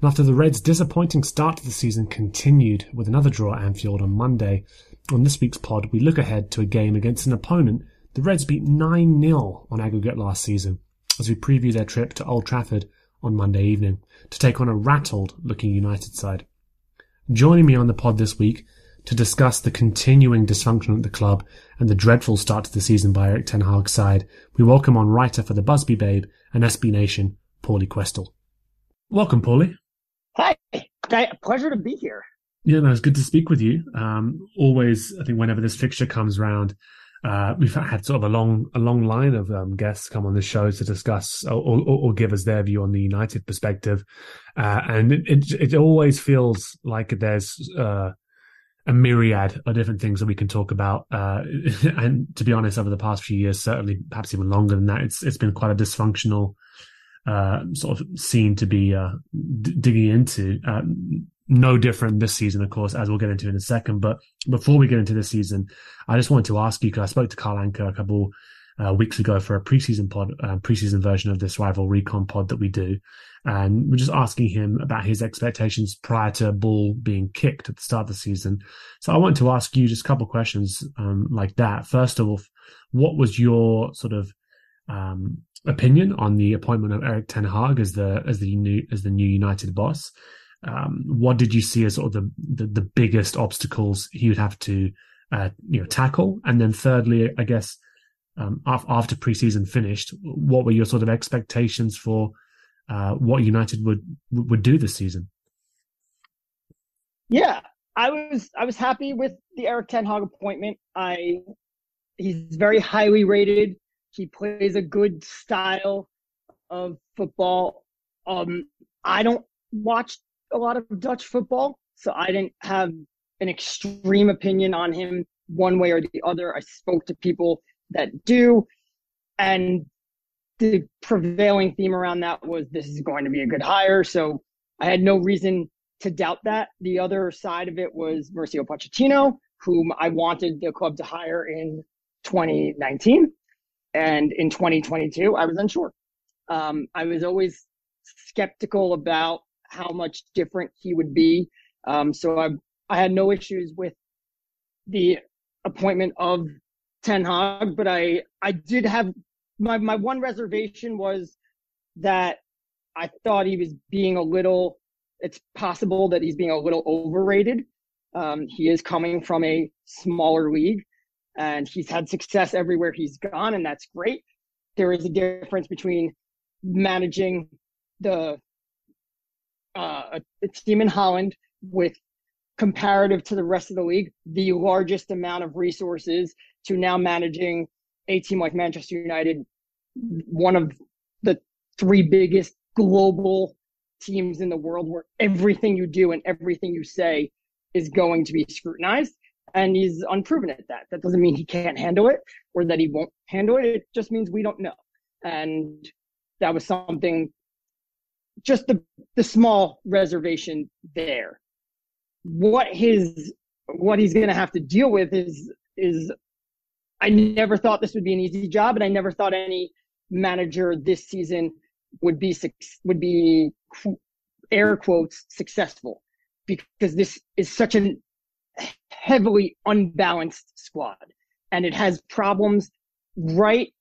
And after the Reds' disappointing start to the season continued with another draw at Anfield on Monday, on this week's pod, we look ahead to a game against an opponent the Reds beat 9 0 on aggregate last season as we preview their trip to Old Trafford on Monday evening to take on a rattled looking United side. Joining me on the pod this week to discuss the continuing dysfunction at the club and the dreadful start to the season by Erik Ten Hag's side, we welcome on writer for the Busby Babe and SB Nation, Pauly Kwestel. Welcome, Pauly. Hi, pleasure to be here. Yeah, no, it's good to speak with you. Um, always, I think whenever this fixture comes around, uh, we've had sort of a long, a long line of um, guests come on the show to discuss or, or, or, give us their view on the United perspective, uh, and it, it, it always feels like there's uh, a myriad of different things that we can talk about. Uh, and to be honest, over the past few years, certainly perhaps even longer than that, it's it's been quite a dysfunctional uh, sort of scene to be uh, d- digging into. Uh, no different this season, of course, as we'll get into in a second. But before we get into this season, I just wanted to ask you because I spoke to Carl Anka a couple uh, weeks ago for a preseason pod, uh, preseason version of this rival recon pod that we do, and we're just asking him about his expectations prior to ball being kicked at the start of the season. So I want to ask you just a couple questions um, like that. First of all, what was your sort of um, opinion on the appointment of Erik Ten Hag as the as the new as the new United boss. Um, what did you see as sort of the, the, the biggest obstacles he would have to uh, you know tackle? And then thirdly, I guess um, after preseason finished, what were your sort of expectations for uh, what United would would do this season? Yeah, I was I was happy with the Erik Ten Hag appointment. I he's very highly rated he plays a good style of football. Um, I don't watch a lot of Dutch football, so I didn't have an extreme opinion on him one way or the other. I spoke to people that do, and the prevailing theme around that was this is going to be a good hire. So I had no reason to doubt that. The other side of it was Mauricio Pochettino, whom I wanted the club to hire in 2019. And in 2022, I was unsure. Um, I was always skeptical about how much different he would be. Um, so I, I had no issues with the appointment of Ten Hag, but I, I did have my, my one reservation was that I thought he was being a little, it's possible that he's being a little overrated. Um, he is coming from a smaller league and he's had success everywhere he's gone, and that's great. There is a difference between managing the uh, a, team in Holland with comparative to the rest of the league, the largest amount of resources to now managing a team like Manchester United, one of the three biggest global teams in the world where everything you do and everything you say is going to be scrutinized and he's unproven at that. That doesn't mean he can't handle it or that he won't handle it. It just means we don't know. And that was something, just the the small reservation there. What his what he's going to have to deal with is is I never thought this would be an easy job, and I never thought any manager this season would be would be air quotes successful because this is such an heavily unbalanced squad and it has problems right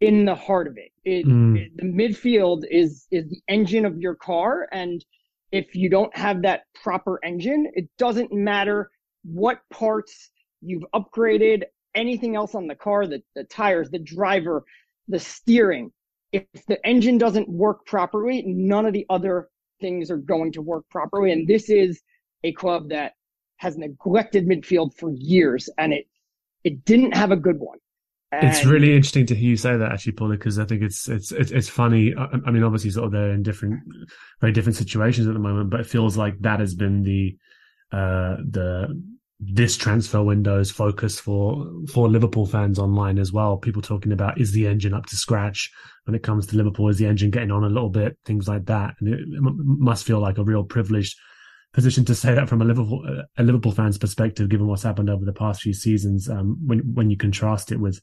in the heart of it. It, mm. it, the midfield is is the engine of your car and if you don't have that proper engine, it doesn't matter what parts you've upgraded, anything else on the car, the, the tires, the driver, the steering. If the engine doesn't work properly, none of the other things are going to work properly. And this is a club that has neglected midfield for years and it it didn't have a good one. And it's really interesting to hear you say that, actually, Paul, because I think it's it's it's, it's funny. I, I, mean, obviously, sort of they're in different, very different situations at the moment, but it feels like that has been the uh, the this transfer window's focus for for Liverpool fans online as well. People talking about is the engine up to scratch when it comes to Liverpool? Is the engine getting on a little bit? Things like that, and it, it must feel like a real privilege position to say that from a Liverpool a Liverpool fan's perspective, given what's happened over the past few seasons. Um, when when you contrast it with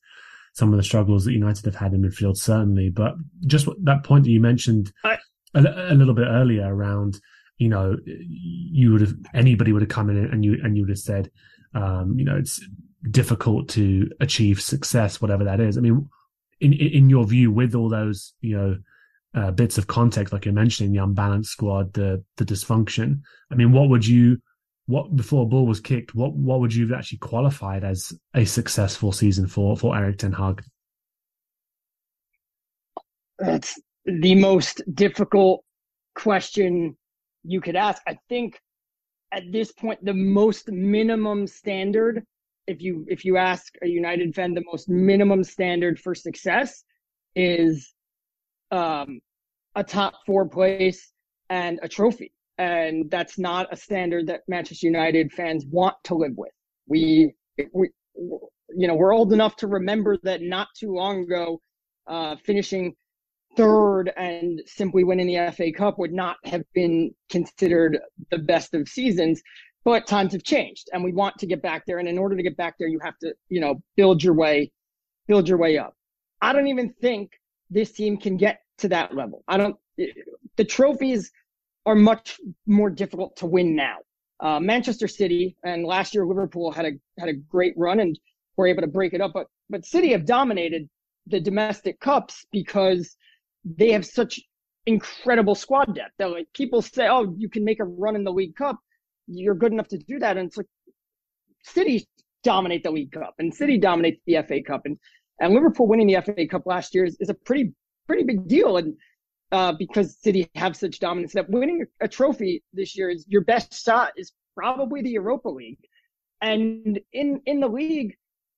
some of the struggles that United have had in midfield, certainly. But just that point that you mentioned a, a, little bit earlier around, you know, you would have anybody would have come in and you and you would have said, um, you know, it's difficult to achieve success, whatever that is. I mean, in in your view, with all those, you know uh, bits of context, like you're mentioning, the unbalanced squad, the the dysfunction. I mean, what would you, what before a ball was kicked, what what would you have actually qualified as a successful season for for Erik Ten Hag? That's the most difficult question you could ask. I think at this point, the most minimum standard, if you if you ask a United fan, the most minimum standard for success is um, a top four place and a trophy. And that's not a standard that Manchester United fans want to live with. We, we, you know, we're old enough to remember that not too long ago, uh, finishing third and simply winning the FA Cup would not have been considered the best of seasons. But times have changed and we want to get back there. And in order to get back there, you have to, you know, build your way, build your way up. I don't even think this team can get to that level. I don't. The trophies are much more difficult to win now. Uh, Manchester City and last year Liverpool had a had a great run and were able to break it up, but but City have dominated the domestic cups because they have such incredible squad depth. That like people say, oh, you can make a run in the League Cup, you're good enough to do that, and it's like City dominate the League Cup and City dominate the FA Cup, and and Liverpool winning the FA Cup last year is, is a pretty pretty big deal. And uh, because City have such dominance that winning a trophy this year is your best shot is probably the Europa League. And in in the league,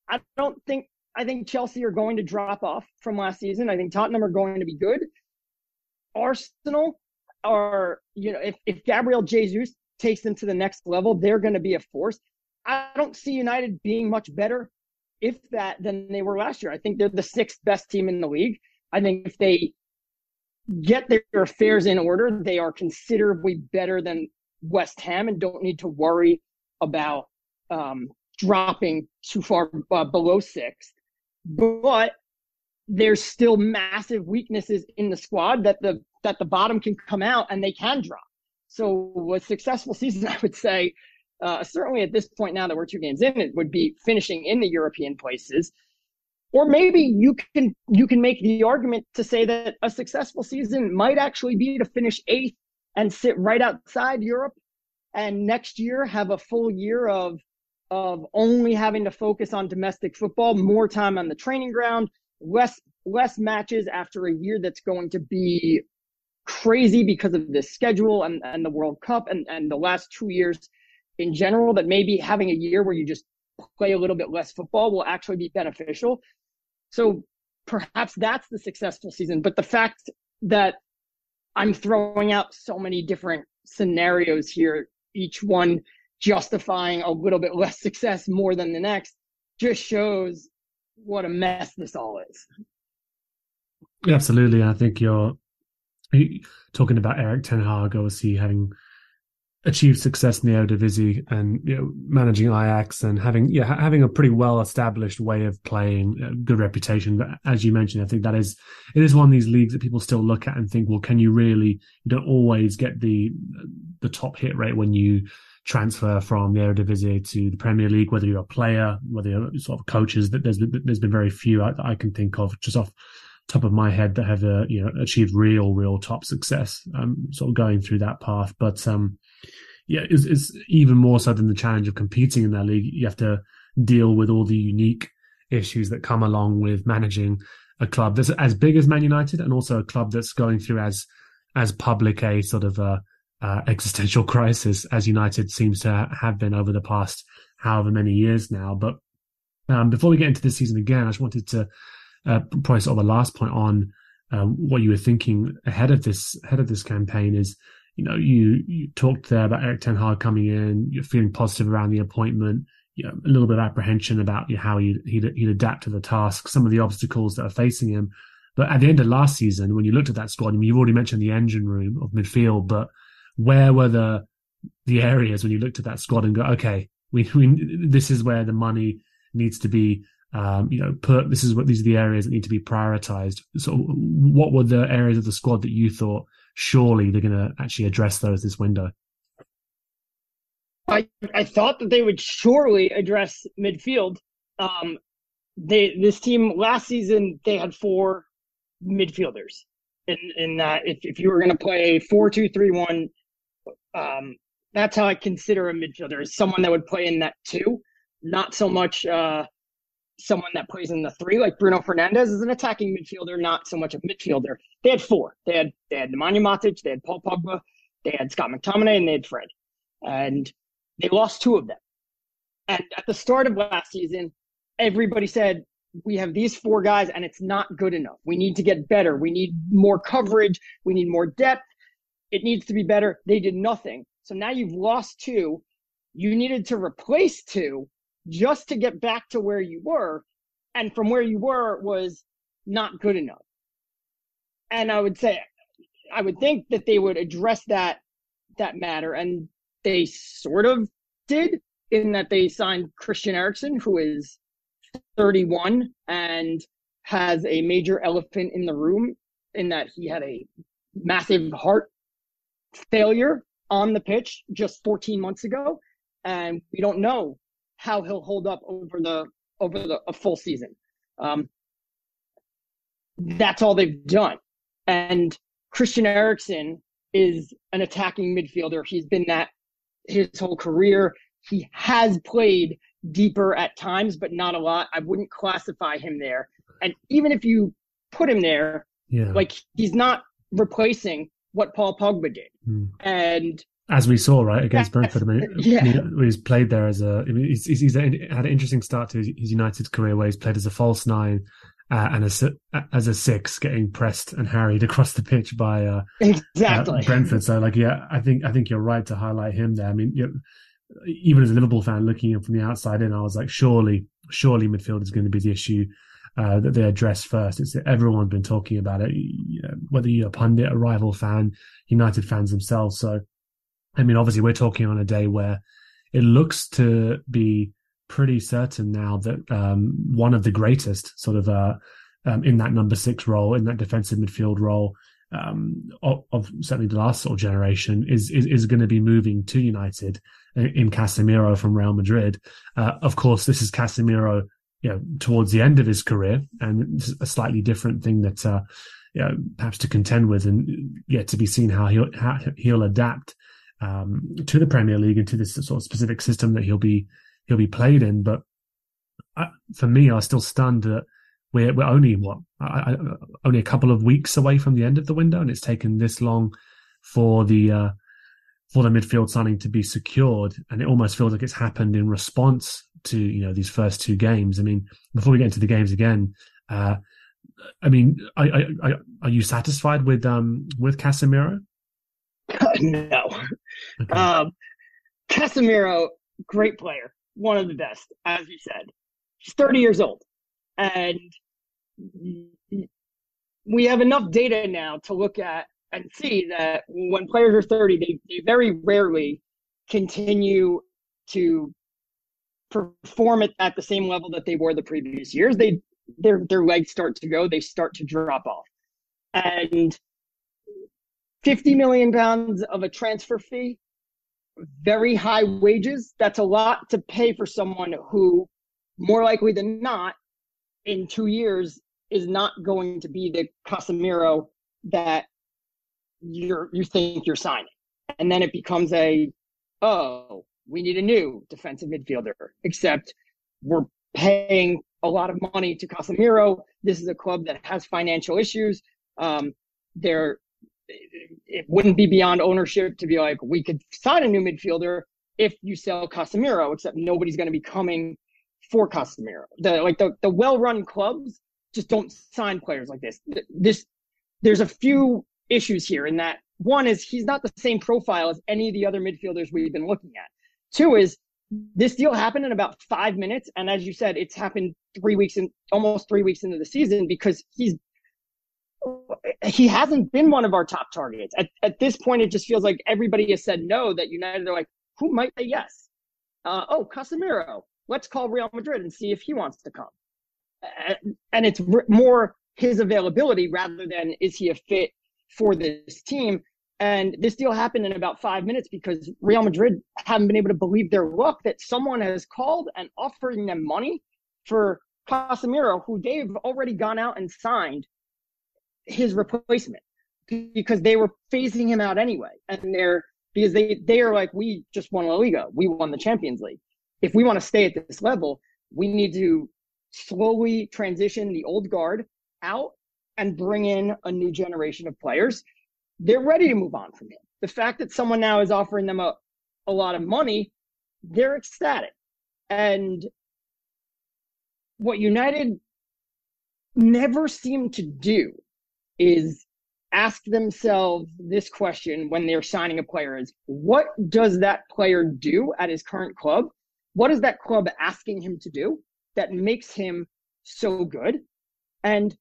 I don't think I think Chelsea are going to drop off from last season. I think Tottenham are going to be good. Arsenal are, you know, if, if Gabriel Jesus takes them to the next level, they're going to be a force. I don't see United being much better, if that, than they were last year. I think they're the sixth best team in the league. I think if they get their affairs in order, they are considerably better than West Ham and don't need to worry about um, dropping too far uh, below sixth. But there's still massive weaknesses in the squad that the that the bottom can come out and they can drop. So a successful season, I would say, uh, certainly at this point now that we're two games in, it would be finishing in the European places. Or maybe you can you can make the argument to say that a successful season might actually be to finish eighth and sit right outside Europe, and next year have a full year of of only having to focus on domestic football, more time on the training ground, less less matches after a year that's going to be crazy because of the schedule and, and the World Cup and, and the last two years in general, that maybe having a year where you just play a little bit less football will actually be beneficial. So perhaps that's the successful season. But the fact that I'm throwing out so many different scenarios here, each one justifying a little bit less success more than the next, just shows what a mess this all is. Absolutely. I think you're talking about Erik Ten Hag, obviously having achieved success in the Eredivisie and you know, managing Ajax and having yeah having a pretty well established way of playing, good reputation. But as you mentioned, I think that is it is one of these leagues that people still look at and think, well, can you really? You don't always get the the top hit rate when you transfer from the Eredivisie to the Premier League, whether you're a player, whether you're sort of coaches. That there's there's been very few I, I can think of just off top of my head that have uh, you know achieved real, real top success. Um, sort of going through that path, but um, yeah, it's, it's even more so than the challenge of competing in that league. You have to deal with all the unique issues that come along with managing a club that's as big as Man United and also a club that's going through as as public a sort of a uh, existential crisis as United seems to have been over the past however many years now. But um, before we get into this season again, I just wanted to uh, probably sort of a last point on um, what you were thinking ahead of this ahead of this campaign is you know you you talked there about Erik Ten Hag coming in, you're feeling positive around the appointment. You know, a little bit of apprehension about how he'd, he'd, he'd adapt to the task, some of the obstacles that are facing him. But at the end of last season, when you looked at that squad, I mean, you've already mentioned the engine room of midfield, but where were the the areas when you looked at that squad and go, okay, we, we this is where the money needs to be um, you know, put this is what these are the areas that need to be prioritized. So, what were the areas of the squad that you thought surely they're going to actually address those this window? I I thought that they would surely address midfield. Um, they this team last season they had four midfielders, in in that if if you were going to play four two three one, um, that's how I consider a midfielder is someone that would play in that two, not so much uh, someone that plays in the three, like Bruno Fernandes, is an attacking midfielder, not so much a midfielder. They had four. They had they had Nemanja Matic, they had Paul Pogba, they had Scott McTominay, and they had Fred. And they lost two of them. And at the start of last season, everybody said, we have these four guys and it's not good enough. We need to get better. We need more coverage. We need more depth. It needs to be better. They did nothing. So now you've lost two. You needed to replace two just to get back to where you were. And from where you were was not good enough. And I would say, I would think that they would address that, that matter. And they sort of did in that they signed Christian Eriksen, who is 31 and has a major elephant in the room in that he had a massive heart failure on the pitch just 14 months ago. And we don't know how he'll hold up over the over the a full season. Um, that's all they've done. And Christian Eriksen is an attacking midfielder. He's been that his whole career. He has played deeper at times, but not a lot. I wouldn't classify him there. And even if you put him there, yeah. like he's not replacing what Paul Pogba did. Mm. And as we saw right against Brentford, I mean, yeah. he's played there as a. I mean, he's, he's, had an interesting start to his, his United career where he's played as a false nine uh, and a, as a six, getting pressed and harried across the pitch by uh, exactly uh, Brentford. So, like, yeah, I think I think you're right to highlight him there. I mean, you know, even as a Liverpool fan looking in from the outside in, I was like, surely, surely midfield is going to be the issue. Uh, that they address first. It's everyone's been talking about it, you know, whether you're a pundit, a rival fan, United fans themselves. So I mean, obviously, we're talking on a day where it looks to be pretty certain now that um, one of the greatest sort of uh, um, in that number six role, in that defensive midfield role, um, of, of, certainly the last sort of generation is, is, is going to be moving to United in Casemiro from Real Madrid. Uh, of course, this is Casemiro, you know, towards the end of his career, and a slightly different thing that, uh, you know, perhaps to contend with, and yet to be seen how he'll how he'll adapt um, to the Premier League and to this sort of specific system that he'll be he'll be played in. But I, for me, I was still stunned that we're we're only what I, I, only a couple of weeks away from the end of the window, and it's taken this long for the uh, for the midfield signing to be secured, and it almost feels like it's happened in response to you know these first two games. I mean, before we get into the games again. Uh, I mean, are you satisfied with um with Casemiro? no. Okay. Um, Casemiro, great player, one of the best, as you said. He's 30 years old. And we have enough data now to look at and see that when players are 30, they, they very rarely continue to perform it at the same level that they were the previous years. They their their legs start to go, they start to drop off. And 50 million pounds of a transfer fee, very high wages. That's a lot to pay for someone who, more likely than not, in two years is not going to be the Casemiro that you're you think you're signing. And then it becomes a oh, we need a new defensive midfielder, except we're paying a lot of money to Casemiro. This is a club that has financial issues. Um, there, it wouldn't be beyond ownership to be like, we could sign a new midfielder if you sell Casemiro, except nobody's going to be coming for Casemiro. The like the the well-run clubs just don't sign players like this. This there's a few issues here in that one is he's not the same profile as any of the other midfielders we've been looking at. Two is this deal happened in about five minutes, and as you said, it's happened three weeks in almost three weeks into the season because he's he hasn't been one of our top targets. At at this point, it just feels like everybody has said no. That United are like, who might say yes? Uh, oh, Casemiro. Let's call Real Madrid and see if he wants to come. And it's more his availability rather than is he a fit for this team. And this deal happened in about five minutes because Real Madrid haven't been able to believe their luck that someone has called and offering them money for Casemiro, who they've already gone out and signed his replacement because they were phasing him out anyway. And they're because they they are like, we just won La Liga, we won the Champions League. If we want to stay at this level, we need to slowly transition the old guard out and bring in a new generation of players. They're ready to move on from him. The fact that someone now is offering them a, a lot of money, they're ecstatic. And what United never seemed to do is ask themselves this question when they're signing a player is what does that player do at his current club? What is that club asking him to do that makes him so good? And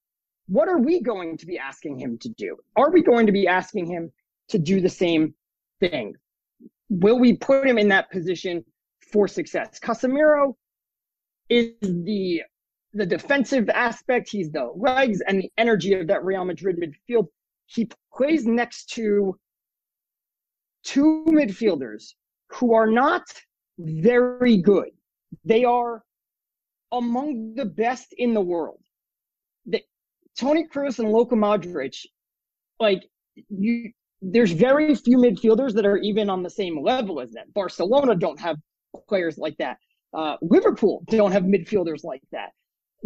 what are we going to be asking him to do? Are we going to be asking him to do the same thing? Will we put him in that position for success? Casemiro is the the defensive aspect. He's the legs and the energy of that Real Madrid midfield. He plays next to two midfielders who are not very good. They are among the best in the world. The, Toni Kroos and Luka Modric, like you, there's very few midfielders that are even on the same level as them. Barcelona don't have players like that. Uh, Liverpool don't have midfielders like that.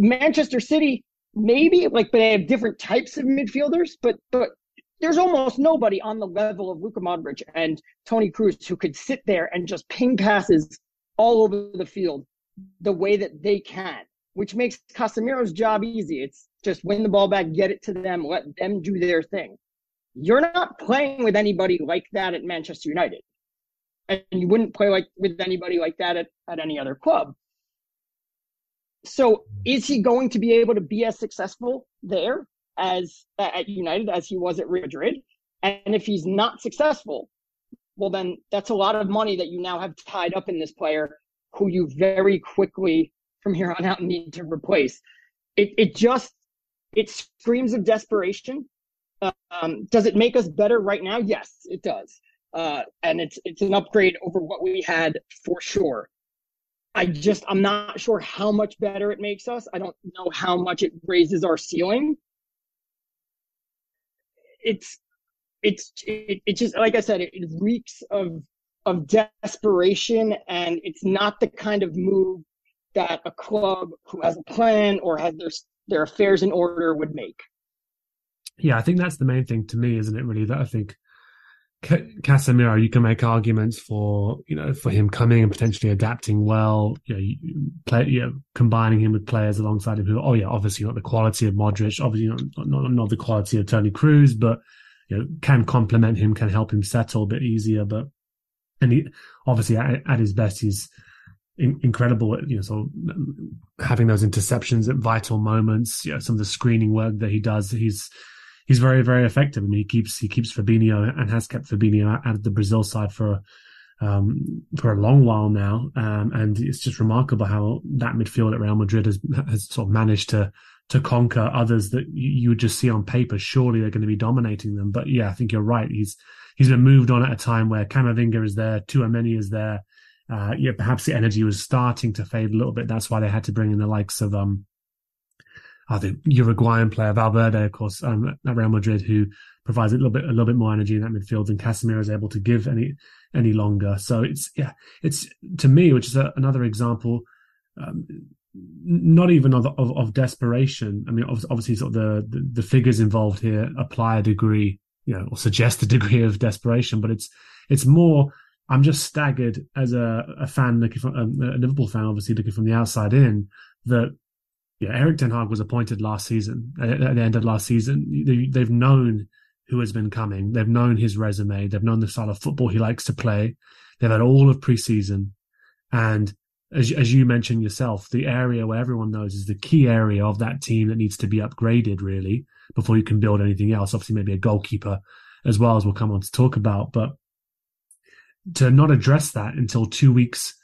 Manchester City maybe like, but they have different types of midfielders. But but there's almost nobody on the level of Luka Modric and Toni Kroos who could sit there and just ping passes all over the field the way that they can, which makes Casemiro's job easy. It's just win the ball back, get it to them, let them do their thing. You're not playing with anybody like that at Manchester United. And you wouldn't play like with anybody like that at, at any other club. So is he going to be able to be as successful there as at United as he was at Real Madrid? And if he's not successful, well, then that's a lot of money that you now have tied up in this player who you very quickly from here on out need to replace. It, it just, it screams of desperation. Um, does it make us better right now? Yes, it does. Uh, and it's, it's an upgrade over what we had for sure. I just, I'm not sure how much better it makes us. I don't know how much it raises our ceiling. It's, it's, it, it just, like I said, it, it reeks of of desperation and it's not the kind of move that a club who has a plan or has their their affairs in order would make. Yeah, I think that's the main thing to me, isn't it? Really, that I think Casemiro, you can make arguments for you know for him coming and potentially adapting well. You know, you play, you know, combining him with players alongside him who, oh yeah, obviously not the quality of Modric, obviously not not, not the quality of Toni Kroos, but you know can complement him, can help him settle a bit easier. But and he obviously at, at his best he's in, incredible at you know so having those interceptions at vital moments you know some of the screening work that he does he's he's very very effective mean he keeps he keeps Fabinho and has kept Fabinho at the Brazil side for um, for a long while now um, and it's just remarkable how that midfield at Real Madrid has has sort of managed to to conquer others that you would just see on paper surely they're going to be dominating them but yeah I think you're right he's he's been moved on at a time where Camavinga is there, Tchouameni is there. Uh, yeah, perhaps the energy was starting to fade a little bit. That's why they had to bring in the likes of um, uh, the Uruguayan player Valverde, of course, um, at Real Madrid, who provides a little bit a little bit more energy in that midfield than Casemiro is able to give any any longer. So it's yeah, it's to me, which is a, another example. Um, not even of, of, of desperation. I mean, obviously, sort of the, the, the figures involved here apply a degree, you know, or suggest a degree of desperation, but it's it's more. I'm just staggered as a, a fan looking from um, a Liverpool fan, obviously looking from the outside in, that yeah, Erik Ten Hag was appointed last season at, at the end of last season. They, they've known who has been coming. They've known his resume. They've known the style of football he likes to play. They've had all of preseason, and as, as you mentioned yourself, the area where everyone knows is the key area of that team that needs to be upgraded really before you can build anything else. Obviously, maybe a goalkeeper as well as we'll come on to talk about, but to not address that until two weeks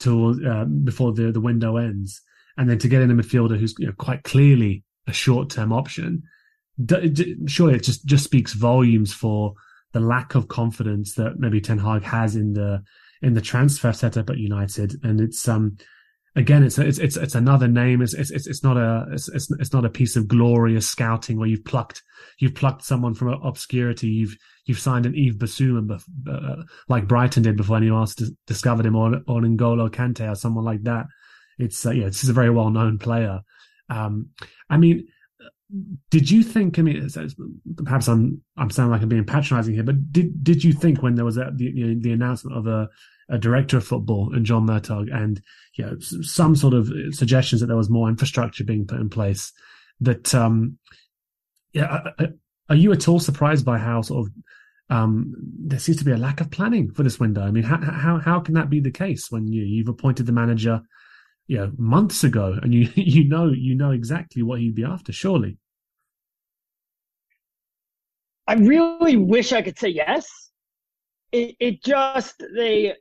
till uh, before the the window ends, and then to get in a midfielder who's you know, quite clearly a short term option, surely it just just speaks volumes for the lack of confidence that maybe Ten Hag has in the in the transfer setup at United, and it's um again it's it's it's, it's another name. It's it's it's not a it's, it's it's not a piece of glorious scouting where you've plucked you've plucked someone from obscurity. You've you've signed an Yves Bissouma uh, like Brighton did before anyone else discovered him, or or N'Golo Kante or someone like that. It's uh, yeah, this is a very well known player. Um, I mean, did you think? I mean, perhaps I'm I'm sounding like I'm being patronising here, but did did you think when there was the you know, the announcement of a a director of football and John Murtough, and you know, some sort of suggestions that there was more infrastructure being put in place. That, um, yeah, are you at all surprised by how sort of um, there seems to be a lack of planning for this window? I mean, how how how can that be the case when you you've appointed the manager, you know, months ago, and you you know you know exactly what he'd be after, surely. I really wish I could say yes. It, it just they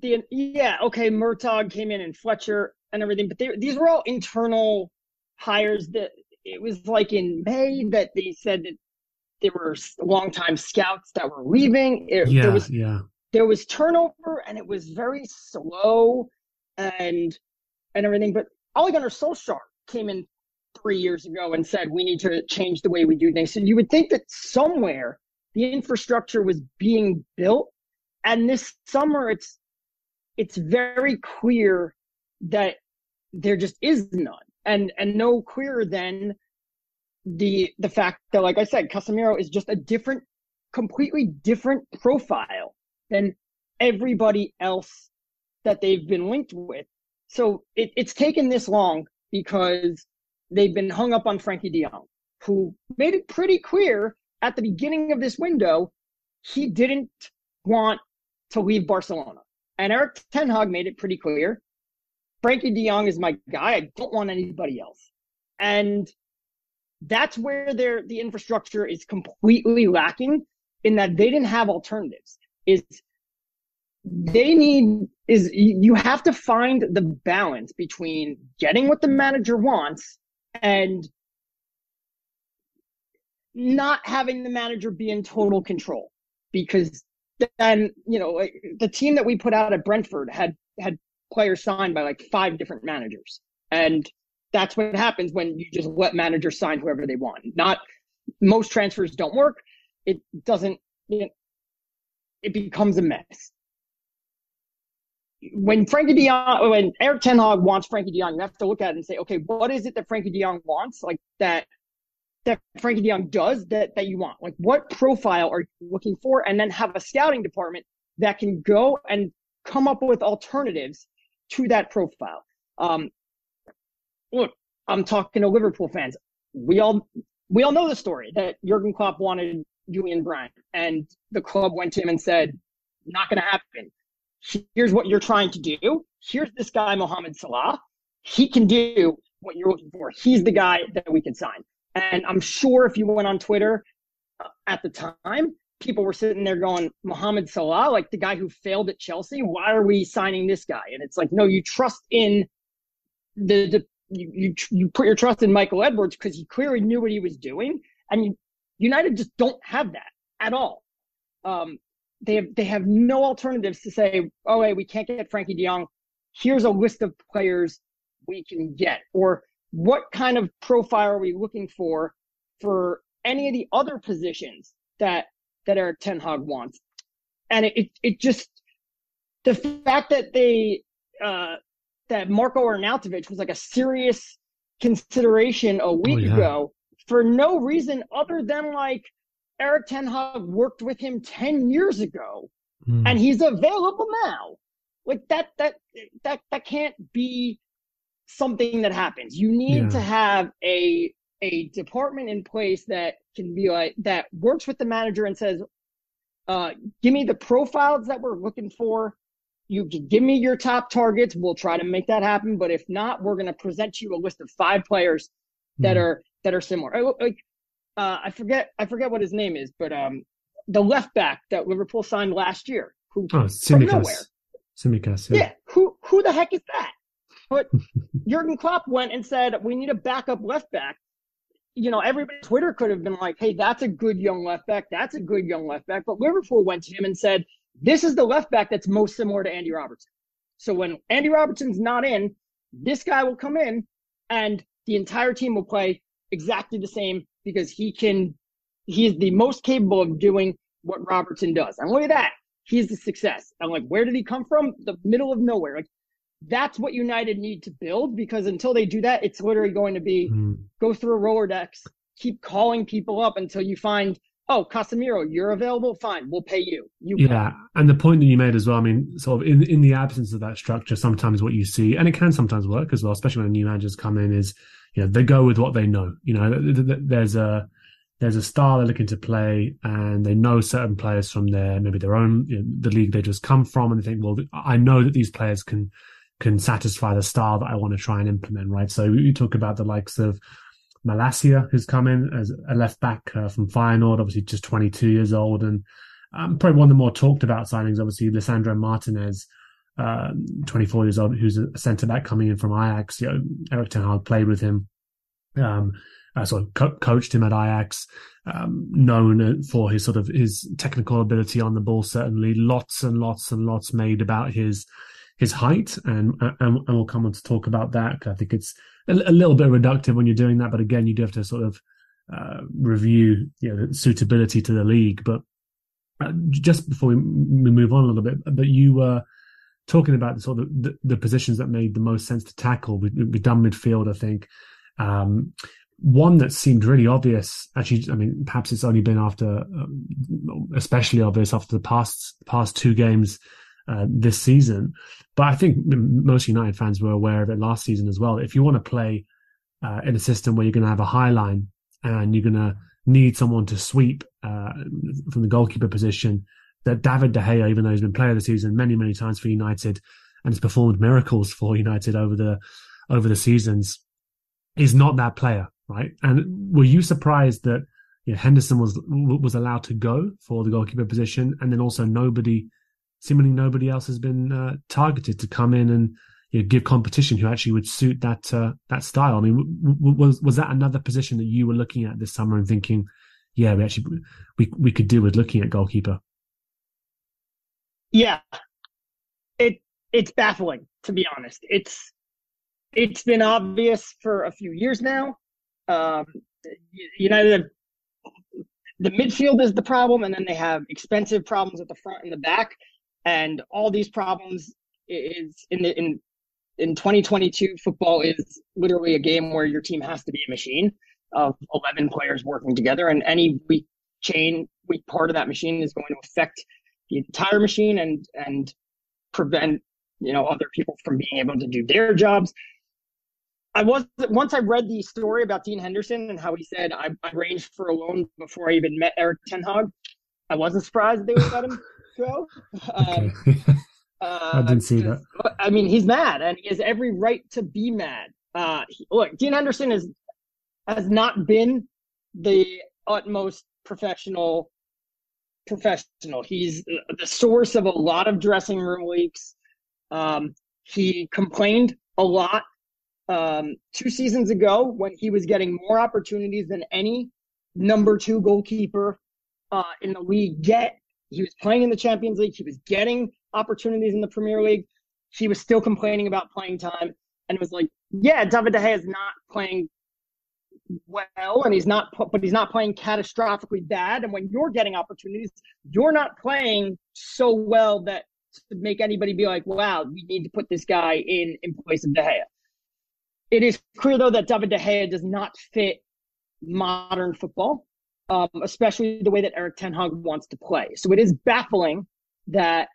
the yeah, okay, Murtough came in and Fletcher and everything, but they, these were all internal hires that it was like in May that they said that there were longtime scouts that were leaving. It, yeah, there was, yeah. There was turnover and it was very slow and and everything. But Ole Solskjaer came in three years ago and said we need to change the way we do things. So you would think that somewhere the infrastructure was being built, and this summer it's it's very clear that there just is none. And and no clearer than the the fact that, like I said, Casemiro is just a different, completely different profile than everybody else that they've been linked with. So it, it's taken this long because they've been hung up on Frenkie de Jong, who made it pretty clear at the beginning of this window he didn't want to leave Barcelona. And Erik Ten Hag made it pretty clear. Frenkie de Jong is my guy. I don't want anybody else. And that's where their the infrastructure is completely lacking in that they didn't have alternatives. Is they need is you have to find the balance between getting what the manager wants and not having the manager be in total control because then you know the team that we put out at Brentford had had players signed by like five different managers, and that's what happens when you just let managers sign whoever they want. Not most transfers don't work. It doesn't. You know, it becomes a mess. When Frenkie De Jong, when Erik Ten Hag wants Frenkie De Jong, you have to look at it and say, okay, what is it that Frenkie De Jong wants? Like that that Frenkie De Jong does that that you want? Like what profile are you looking for? And then have a scouting department that can go and come up with alternatives to that profile. Um, look, I'm talking to Liverpool fans. We all we all know the story that Jurgen Klopp wanted Julian Brandt, and the club went to him and said, "Not going to happen. Here's what you're trying to do. Here's this guy, Mohamed Salah. He can do what you're looking for. He's the guy that we can sign." And I'm sure if you went on Twitter uh, at the time, people were sitting there going, Mohamed Salah, like the guy who failed at Chelsea, why are we signing this guy? And it's like, no, you trust in the, the you, you, you put your trust in Michael Edwards because he clearly knew what he was doing. And United just don't have that at all. Um, they have, they have no alternatives to say, oh, hey, we can't get Frenkie de Jong. Here's a list of players we can get. Or what kind of profile are we looking for for any of the other positions that that Erik Ten Hag wants? And it, it, it just the fact that they uh, that Marco Arnautovic was like a serious consideration a week oh, yeah. ago for no reason other than like Erik Ten Hag worked with him 10 years ago mm. and he's available now. Like that, that, that, that can't be something that happens. You need yeah. to have a, a department in place that can be like, that works with the manager and says, uh, give me the profiles that we're looking for. You can give me your top targets. We'll try to make that happen. But if not, we're going to present you a list of five players that mm. are that are similar. Like uh, I forget I forget what his name is, but um, the left back that Liverpool signed last year, who oh, from nowhere. Tsimikas, yeah. yeah. Who who the heck is that? But Jurgen Klopp went and said we need a backup left back. You know, everybody Twitter could have been like, "Hey, that's a good young left back. That's a good young left back." But Liverpool went to him and said, "This is the left back that's most similar to Andy Robertson." So when Andy Robertson's not in, this guy will come in, and the entire team will play exactly the same because he can, he is the most capable of doing what Robertson does. And look at that. He's the success. And like, where did he come from? The middle of nowhere. Like, that's what United need to build because until they do that, it's literally going to be mm. go through a roller Rolodex, keep calling people up until you find, oh, Casemiro, you're available. Fine, we'll pay you. You yeah, and the point that you made as well. I mean, sort of in in the absence of that structure, sometimes what you see, and it can sometimes work as well, especially when new managers come in, is you know, they go with what they know. You know, there's a there's a style they're looking to play, and they know certain players from their maybe their own you know, the league they just come from, and they think, well, I know that these players can can satisfy the style that I want to try and implement. Right. So you talk about the likes of Malacia, who's come in as a left back uh, from Feyenoord, obviously just 22 years old, and um, probably one of the more talked about signings, obviously Lisandro Martinez um, 24 years old, who's a centre back coming in from Ajax. You know, Erik Ten Hag played with him, um, uh, sort of co- coached him at Ajax, um, known for his sort of his technical ability on the ball. Certainly, lots and lots and lots made about his his height, and and, and we'll come on to talk about that. I think it's a, a, little bit reductive when you're doing that, but again, you do have to sort of uh, review you know the suitability to the league. But uh, just before we, we move on a little bit, but you were. Talking about the sort of the, the, positions that made the most sense to tackle, we, we've done midfield, I think. Um, one that seemed really obvious, actually, I mean, perhaps it's only been after, um, especially obvious after the past past two games uh, this season. But I think most United fans were aware of it last season as well. If you want to play uh, in a system where you're going to have a high line and you're going to need someone to sweep uh, from the goalkeeper position, that David De Gea, even though he's been player of the season many, many times for United and has performed miracles for United over the over the seasons, is not that player, right? And were you surprised that you know, Henderson was was allowed to go for the goalkeeper position, and then also nobody, seemingly nobody else has been uh, targeted to come in and you know, give competition who actually would suit that uh, that style. I mean, w- w- was was that another position that you were looking at this summer and thinking, yeah, we actually we we could do with looking at goalkeeper? Yeah, it it's baffling to be honest. It's it's been obvious for a few years now. Um, United, the midfield is the problem, and then they have expensive problems at the front and the back, and all these problems is in the in in 2022 football is literally a game where your team has to be a machine of 11 players working together and any weak chain weak part of that machine is going to affect the entire machine and and prevent you know other people from being able to do their jobs. I was once I read the story about Dean Henderson and how he said I, I arranged for a loan before I even met Erik Ten Hag. I wasn't surprised they would let him go. Um, uh, I didn't see that. I mean, he's mad, and he has every right to be mad. Uh, he, look, Dean Henderson is has not been the utmost professional professional. He's the source of a lot of dressing room leaks. Um, he complained a lot um, two seasons ago when he was getting more opportunities than any number two goalkeeper uh, in the league get. He was playing in the Champions League. He was getting opportunities in the Premier League. He was still complaining about playing time. and was like, yeah, David De Gea is not playing well, and he's not, but he's not playing catastrophically bad. And when you're getting opportunities, you're not playing so well that to make anybody be like, wow, we need to put this guy in in place of De Gea. It is clear though that David De Gea does not fit modern football, um, especially the way that Erik Ten Hag wants to play. So it is baffling that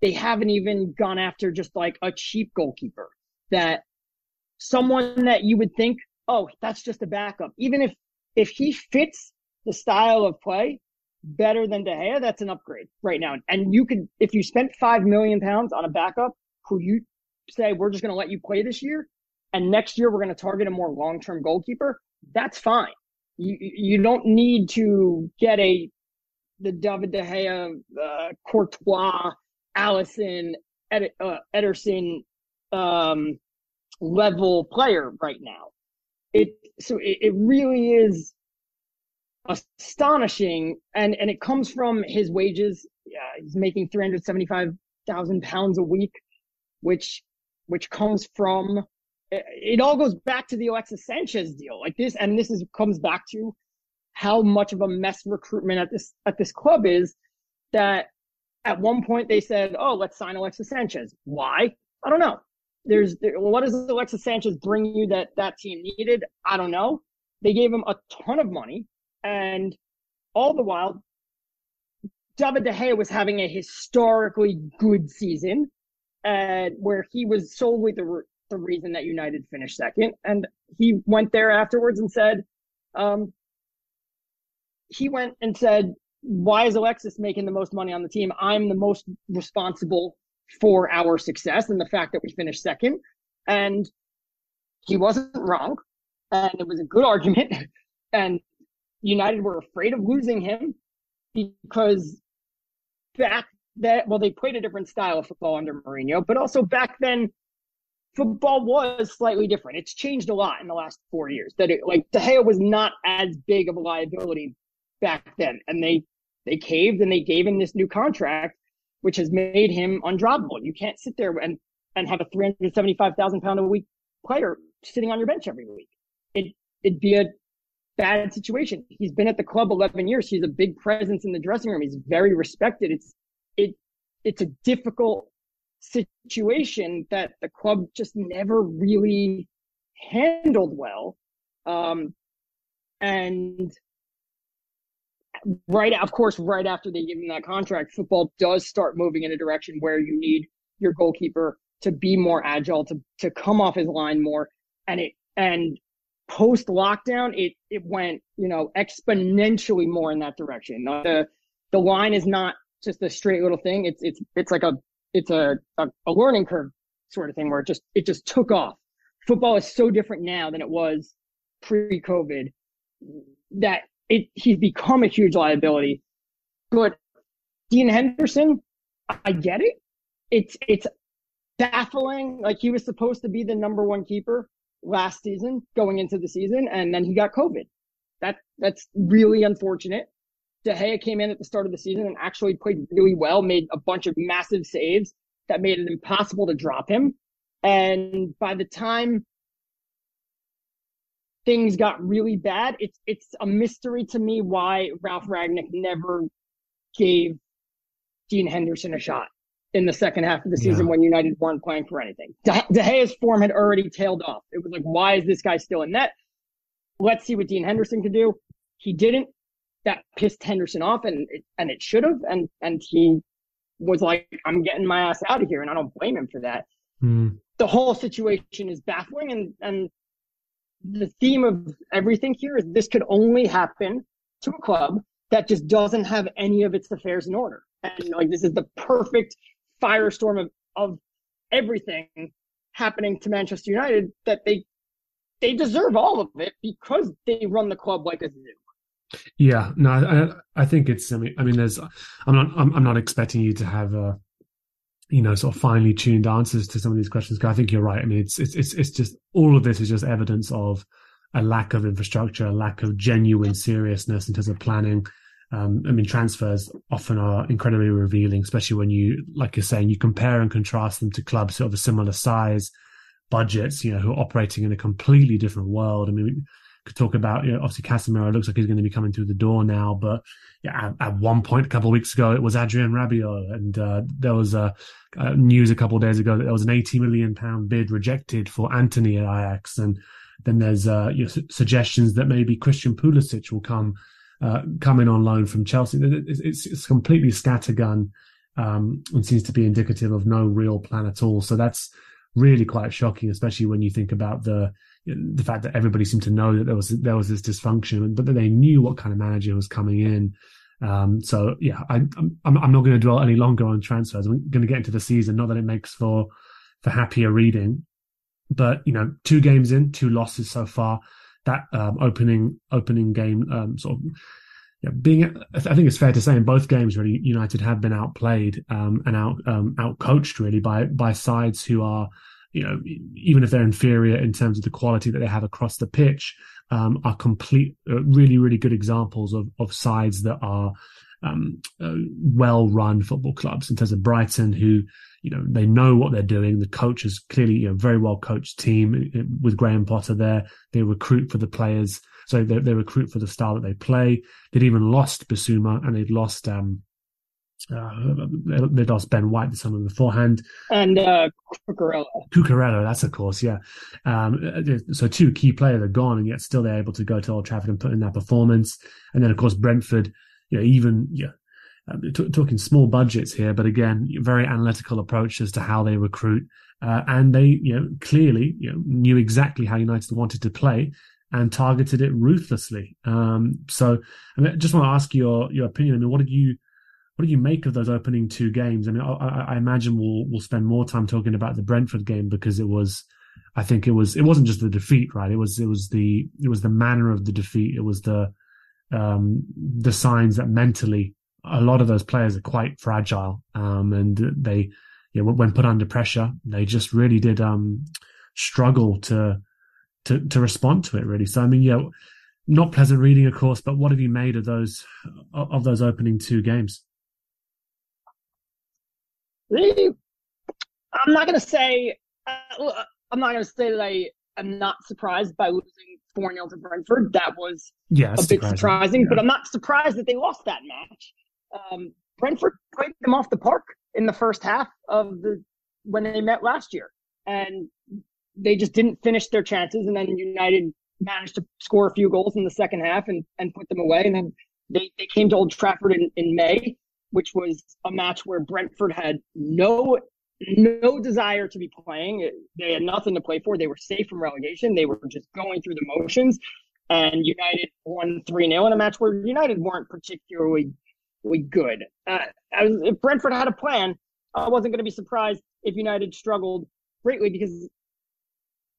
they haven't even gone after just like a cheap goalkeeper that someone that you would think, oh, that's just a backup. Even if if he fits the style of play better than De Gea, that's an upgrade right now. And you could, if you spent five million pounds on a backup who you say we're just going to let you play this year, and next year we're going to target a more long term goalkeeper, that's fine. You you don't need to get a the David De Gea, uh, Courtois, Alisson, Ed, uh, Ederson um, level player right now. It so it, it really is astonishing, and and it comes from his wages. Yeah, he's making three hundred seventy five thousand pounds a week, which which comes from it, it all goes back to the Alexis Sanchez deal, like this, and this is comes back to how much of a mess recruitment at this at this club is. That at one point they said, "Oh, let's sign Alexis Sanchez." Why? I don't know. There's there, what does Alexis Sanchez bring you that that team needed? I don't know. They gave him a ton of money, and all the while, David De Gea was having a historically good season, and where he was solely the the reason that United finished second. And he went there afterwards and said, um, he went and said, why is Alexis making the most money on the team? I'm the most responsible for our success and the fact that we finished second. And he wasn't wrong. And it was a good argument. And United were afraid of losing him because back that, well, they played a different style of football under Mourinho, but also back then, football was slightly different. It's changed a lot in the last four years. That it, like De Gea was not as big of a liability back then, and they they caved and they gave him this new contract, which has made him undroppable. You can't sit there and and have a three hundred seventy five thousand pound a week player sitting on your bench every week. It it'd be a bad situation. He's been at the club eleven years. He's a big presence in the dressing room. He's very respected. It's it it's a difficult situation that the club just never really handled well. Um, and right, of course, right after they give him that contract, football does start moving in a direction where you need your goalkeeper to be more agile, to to come off his line more, and it and post lockdown, it it went you know exponentially more in that direction. The the line is not just a straight little thing. It's it's it's like a it's a, a, a learning curve sort of thing where it just it just took off. Football is so different now than it was pre-COVID that it he's become a huge liability. But Dean Henderson, I get it. It's it's baffling. Like he was supposed to be the number one keeper last season, going into the season, and then he got COVID. That that's really unfortunate. De Gea came in at the start of the season and actually played really well, made a bunch of massive saves that made it impossible to drop him. And by the time things got really bad, it's it's a mystery to me why Ralf Rangnick never gave Dean Henderson a shot in the second half of the season yeah. when United weren't playing for anything. De, De Gea's form had already tailed off. It was like, why is this guy still in net? Let's see what Dean Henderson can do. He didn't that pissed Henderson off, and it, and it should have, and and he was like, "I'm getting my ass out of here," and I don't blame him for that. Mm. The whole situation is baffling, and and the theme of everything here is this could only happen to a club that just doesn't have any of its affairs in order, and like this is the perfect firestorm of of everything happening to Manchester United that they they deserve all of it because they run the club like a zoo. Yeah, no, I, I think it's. I mean, I mean, there's. I'm not. I'm, I'm not expecting you to have a, you know, sort of finely tuned answers to some of these questions. I think you're right. I mean, it's it's it's it's just all of this is just evidence of a lack of infrastructure, a lack of genuine seriousness in terms of planning. Um, I mean, transfers often are incredibly revealing, especially when you, like you're saying, you compare and contrast them to clubs sort of a similar size budgets, you know, who are operating in a completely different world. I mean, talk about, you know, obviously Casemiro looks like he's going to be coming through the door now, but yeah, at, at one point a couple of weeks ago, it was Adrien Rabiot. And uh, there was uh, news a couple of days ago that there was an 80 million pound bid rejected for Antony at Ajax. And then there's uh, you know, su- suggestions that maybe Christian Pulisic will come uh, coming on loan from Chelsea. It's, it's, it's completely scattergun um, and seems to be indicative of no real plan at all. So that's really quite shocking, especially when you think about the the fact that everybody seemed to know that there was there was this dysfunction, but that they knew what kind of manager was coming in. Um, so yeah, I, I'm I'm not going to dwell any longer on transfers. I'm going to get into the season. Not that it makes for for happier reading, but you know, two games in, two losses so far. That um, opening opening game um, sort of yeah, being, I think it's fair to say in both games, really, United have been outplayed um, and out um, outcoached really by by sides who are, you know, even if they're inferior in terms of the quality that they have across the pitch, um, are complete, uh, really, really good examples of of sides that are um, uh, well run football clubs. In terms of Brighton, who you know they know what they're doing. The coach is clearly you know, very well coached team uh, with Graham Potter there. They recruit for the players. So they, they recruit for the style that they play. They'd even lost Bissouma and they'd lost um, uh, they lost Ben White the summer beforehand, and uh, Cucurella. Cucurella, that's of course, yeah. Um, so two key players are gone, and yet still they're able to go to Old Trafford and put in that performance. And then of course Brentford, you know, even yeah, um, t- talking small budgets here, but again, very analytical approach as to how they recruit. Uh, and they, you know, clearly you know, knew exactly how United wanted to play and targeted it ruthlessly. Um, so I, mean, I just want to ask your your opinion. I mean, what did you what do you make of those opening two games? I mean, I, I imagine we'll we'll spend more time talking about the Brentford game because it was, I think it was it wasn't just the defeat, right? It was it was the it was the manner of the defeat. It was the um, the signs that mentally a lot of those players are quite fragile, um, and they, you know, when put under pressure, they just really did um, struggle to to to respond to it really. So I mean, yeah, not pleasant reading, of course. But what have you made of those of those opening two games? I'm not going to say. Uh, I'm not going to say that I am not surprised by losing 4 0 to Brentford. That was yeah, a bit surprising, surprising yeah. but I'm not surprised that they lost that match. Um, Brentford played them off the park in the first half of the when they met last year. And they just didn't finish their chances, and then United managed to score a few goals in the second half and, and put them away. And then they, they came to Old Trafford in, in May, which was a match where Brentford had no no desire to be playing. They had nothing to play for. They were safe from relegation. They were just going through the motions. And United won 3 0 in a match where United weren't particularly good. Uh, was, if Brentford had a plan, I wasn't going to be surprised if United struggled greatly because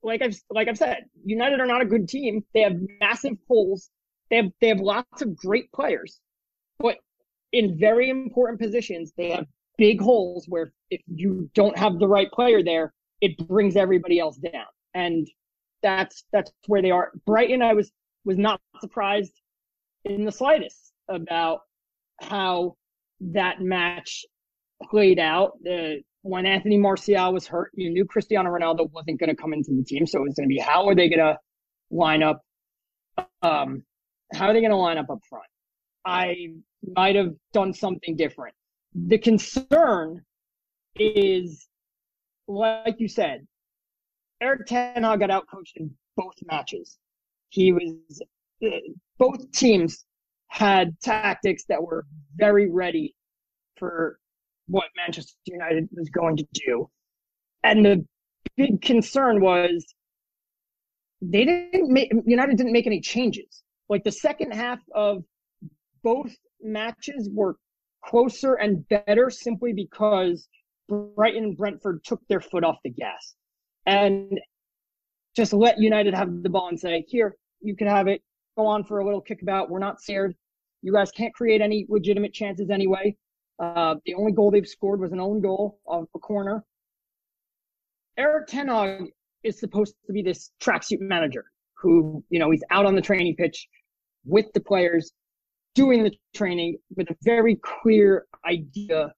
like I've like I've said, United are not a good team. They have massive holes. They have they have lots of great players, in very important positions, they have big holes where if you don't have the right player there, it brings everybody else down. And that's that's where they are. Brighton, I was was not surprised in the slightest about how that match played out. The when Anthony Martial was hurt, you knew Cristiano Ronaldo wasn't going to come into the team. So it was going to be how are they going to line up? Um, how are they going to line up up front? I might have done something different. The concern is, like you said, Erik Ten Hag got outcoached in both matches. He was, uh, both teams had tactics that were very ready for what Manchester United was going to do. And the big concern was they didn't make United didn't make any changes. Like the second half of both matches were closer and better simply because Brighton and Brentford took their foot off the gas and just let United have the ball and say, here, you can have it. Go on for a little kickabout. We're not scared. You guys can't create any legitimate chances anyway. Uh, the only goal they've scored was an own goal off a corner. Erik Ten Hag is supposed to be this tracksuit manager who, you know, he's out on the training pitch with the players, doing the training with a very clear idea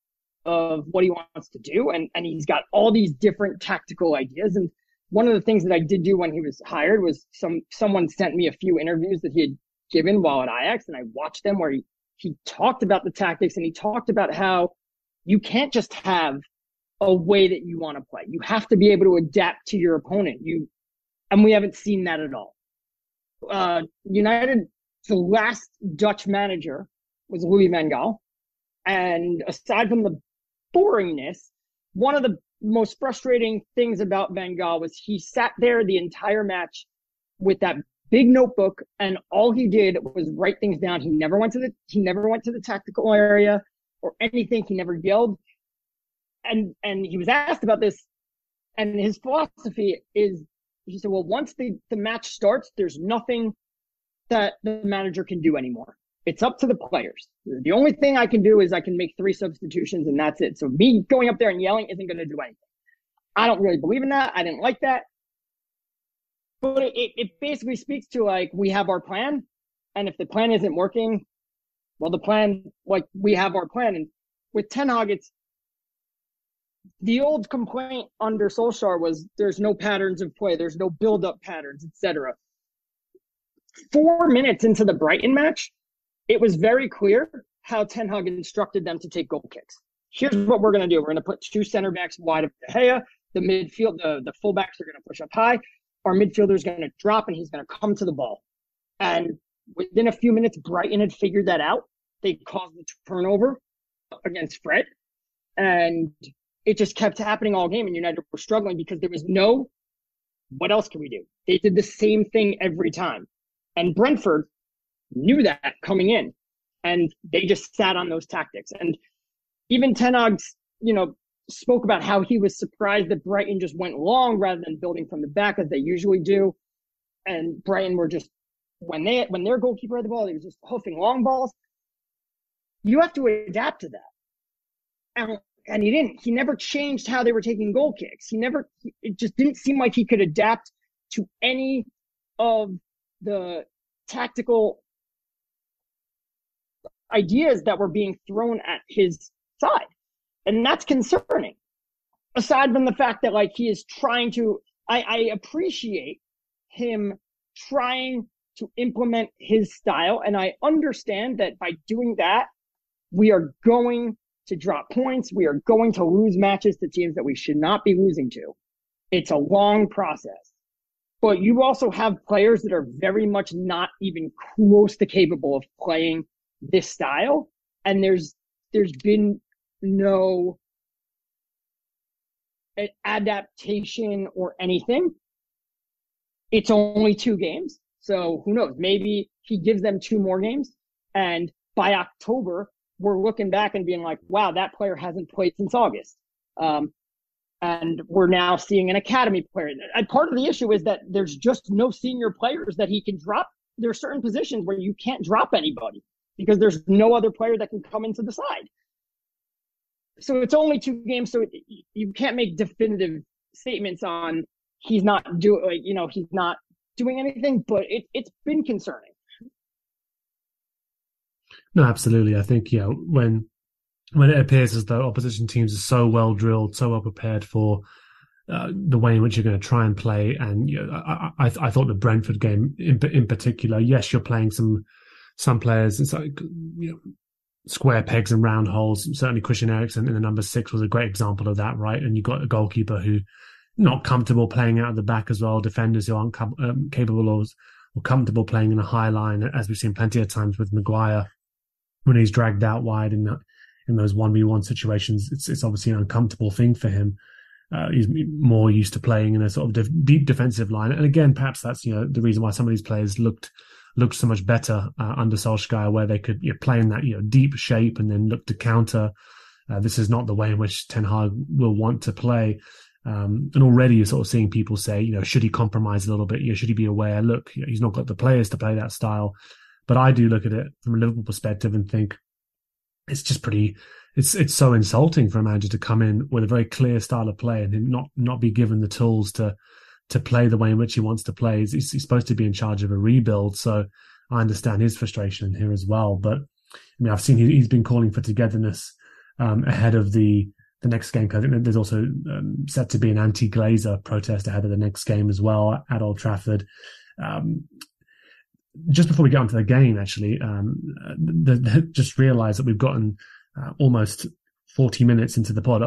of what he wants to do. And, and he's got all these different tactical ideas. And one of the things that I did do when he was hired was some someone sent me a few interviews that he had given while at Ajax, and I watched them where he he talked about the tactics and he talked about how you can't just have a way that you want to play. You have to be able to adapt to your opponent. You and we haven't seen that at all. Uh, United, the last Dutch manager was Louis van Gaal, and aside from the boringness, one of the most frustrating things about Van Gaal was he sat there the entire match with that big notebook and all he did was write things down. He never went to the he never went to the tactical area or anything. He never yelled. And and he was asked about this and his philosophy is he said, well, once the, the match starts, there's nothing that the manager can do anymore. It's up to the players. The only thing I can do is I can make three substitutions and that's it. So me going up there and yelling isn't going to do anything. I don't really believe in that. I didn't like that. But it, it basically speaks to like, we have our plan. And if the plan isn't working, well, the plan, like we have our plan. And with Ten Hag, it's the old complaint under Solskjaer was there's no patterns of play, there's no build up patterns, etc. Four minutes into the Brighton match, it was very clear how Ten Hag instructed them to take goal kicks. Here's what we're going to do. We're going to put two center backs wide of De Gea. The midfield, the, the fullbacks are going to push up high. Our midfielder is going to drop and he's going to come to the ball. And within a few minutes, Brighton had figured that out. They caused the turnover against Fred. And it just kept happening all game. And United were struggling because there was no, what else can we do? They did the same thing every time. And Brentford knew that coming in and they just sat on those tactics. And even Ten you know, spoke about how he was surprised that Brighton just went long rather than building from the back as they usually do. And Brighton were just when they when their goalkeeper had the ball, he was just hoofing long balls. You have to adapt to that. And and he didn't. He never changed how they were taking goal kicks. He never. It just didn't seem like he could adapt to any of the tactical ideas that were being thrown at his side. And that's concerning. Aside from the fact that like he is trying to, I, I appreciate him trying to implement his style. And I understand that by doing that, we are going to drop points. We are going to lose matches to teams that we should not be losing to. It's a long process. But you also have players that are very much not even close to capable of playing this style. And there's, there's been no adaptation or anything. It's only two games. So who knows? Maybe he gives them two more games. And by October, we're looking back and being like, wow, that player hasn't played since August. Um, and we're now seeing an academy player. And part of the issue is that there's just no senior players that he can drop. There are certain positions where you can't drop anybody because there's no other player that can come into the side. So it's only two games, so you can't make definitive statements on he's not doing, like, you know, he's not doing anything, but it, it's been concerning. No, absolutely. I think, yeah, when when it appears as though opposition teams are so well drilled, so well prepared for uh, the way in which you're going to try and play, and you know, I, I, I, thought the Brentford game in in particular, yes, you're playing some some players. It's like you know, square pegs and round holes. Certainly, Christian Eriksen in the number six was a great example of that, right? And you got a goalkeeper who not comfortable playing out of the back as well. Defenders who aren't com- um, capable or, or comfortable playing in a high line, as we've seen plenty of times with Maguire when he's dragged out wide that in those one v one situations. It's it's obviously an uncomfortable thing for him. Uh, he's more used to playing in a sort of de- deep defensive line, and again, perhaps that's you know the reason why some of these players looked looked so much better uh, under Solskjaer, where they could you know, play in that you know deep shape and then look to counter. Uh, this is not the way in which Ten Hag will want to play. Um, and already you're sort of seeing people say, you know, should he compromise a little bit? You know, should he be aware? Look, you know, he's not got the players to play that style. But I do look at it from a Liverpool perspective and think it's just pretty. It's it's so insulting for a manager to come in with a very clear style of play and not not be given the tools to to play the way in which he wants to play. He's, he's supposed to be in charge of a rebuild, so I understand his frustration here as well. But I mean, I've seen he, has been calling for togetherness um, ahead of the the next game. I think there's also um, set to be an anti-Glazer protest ahead of the next game as well at Old Trafford. Um, just before we get onto the game, actually, um, the, the, just realised that we've gotten uh, almost 40 minutes into the pod,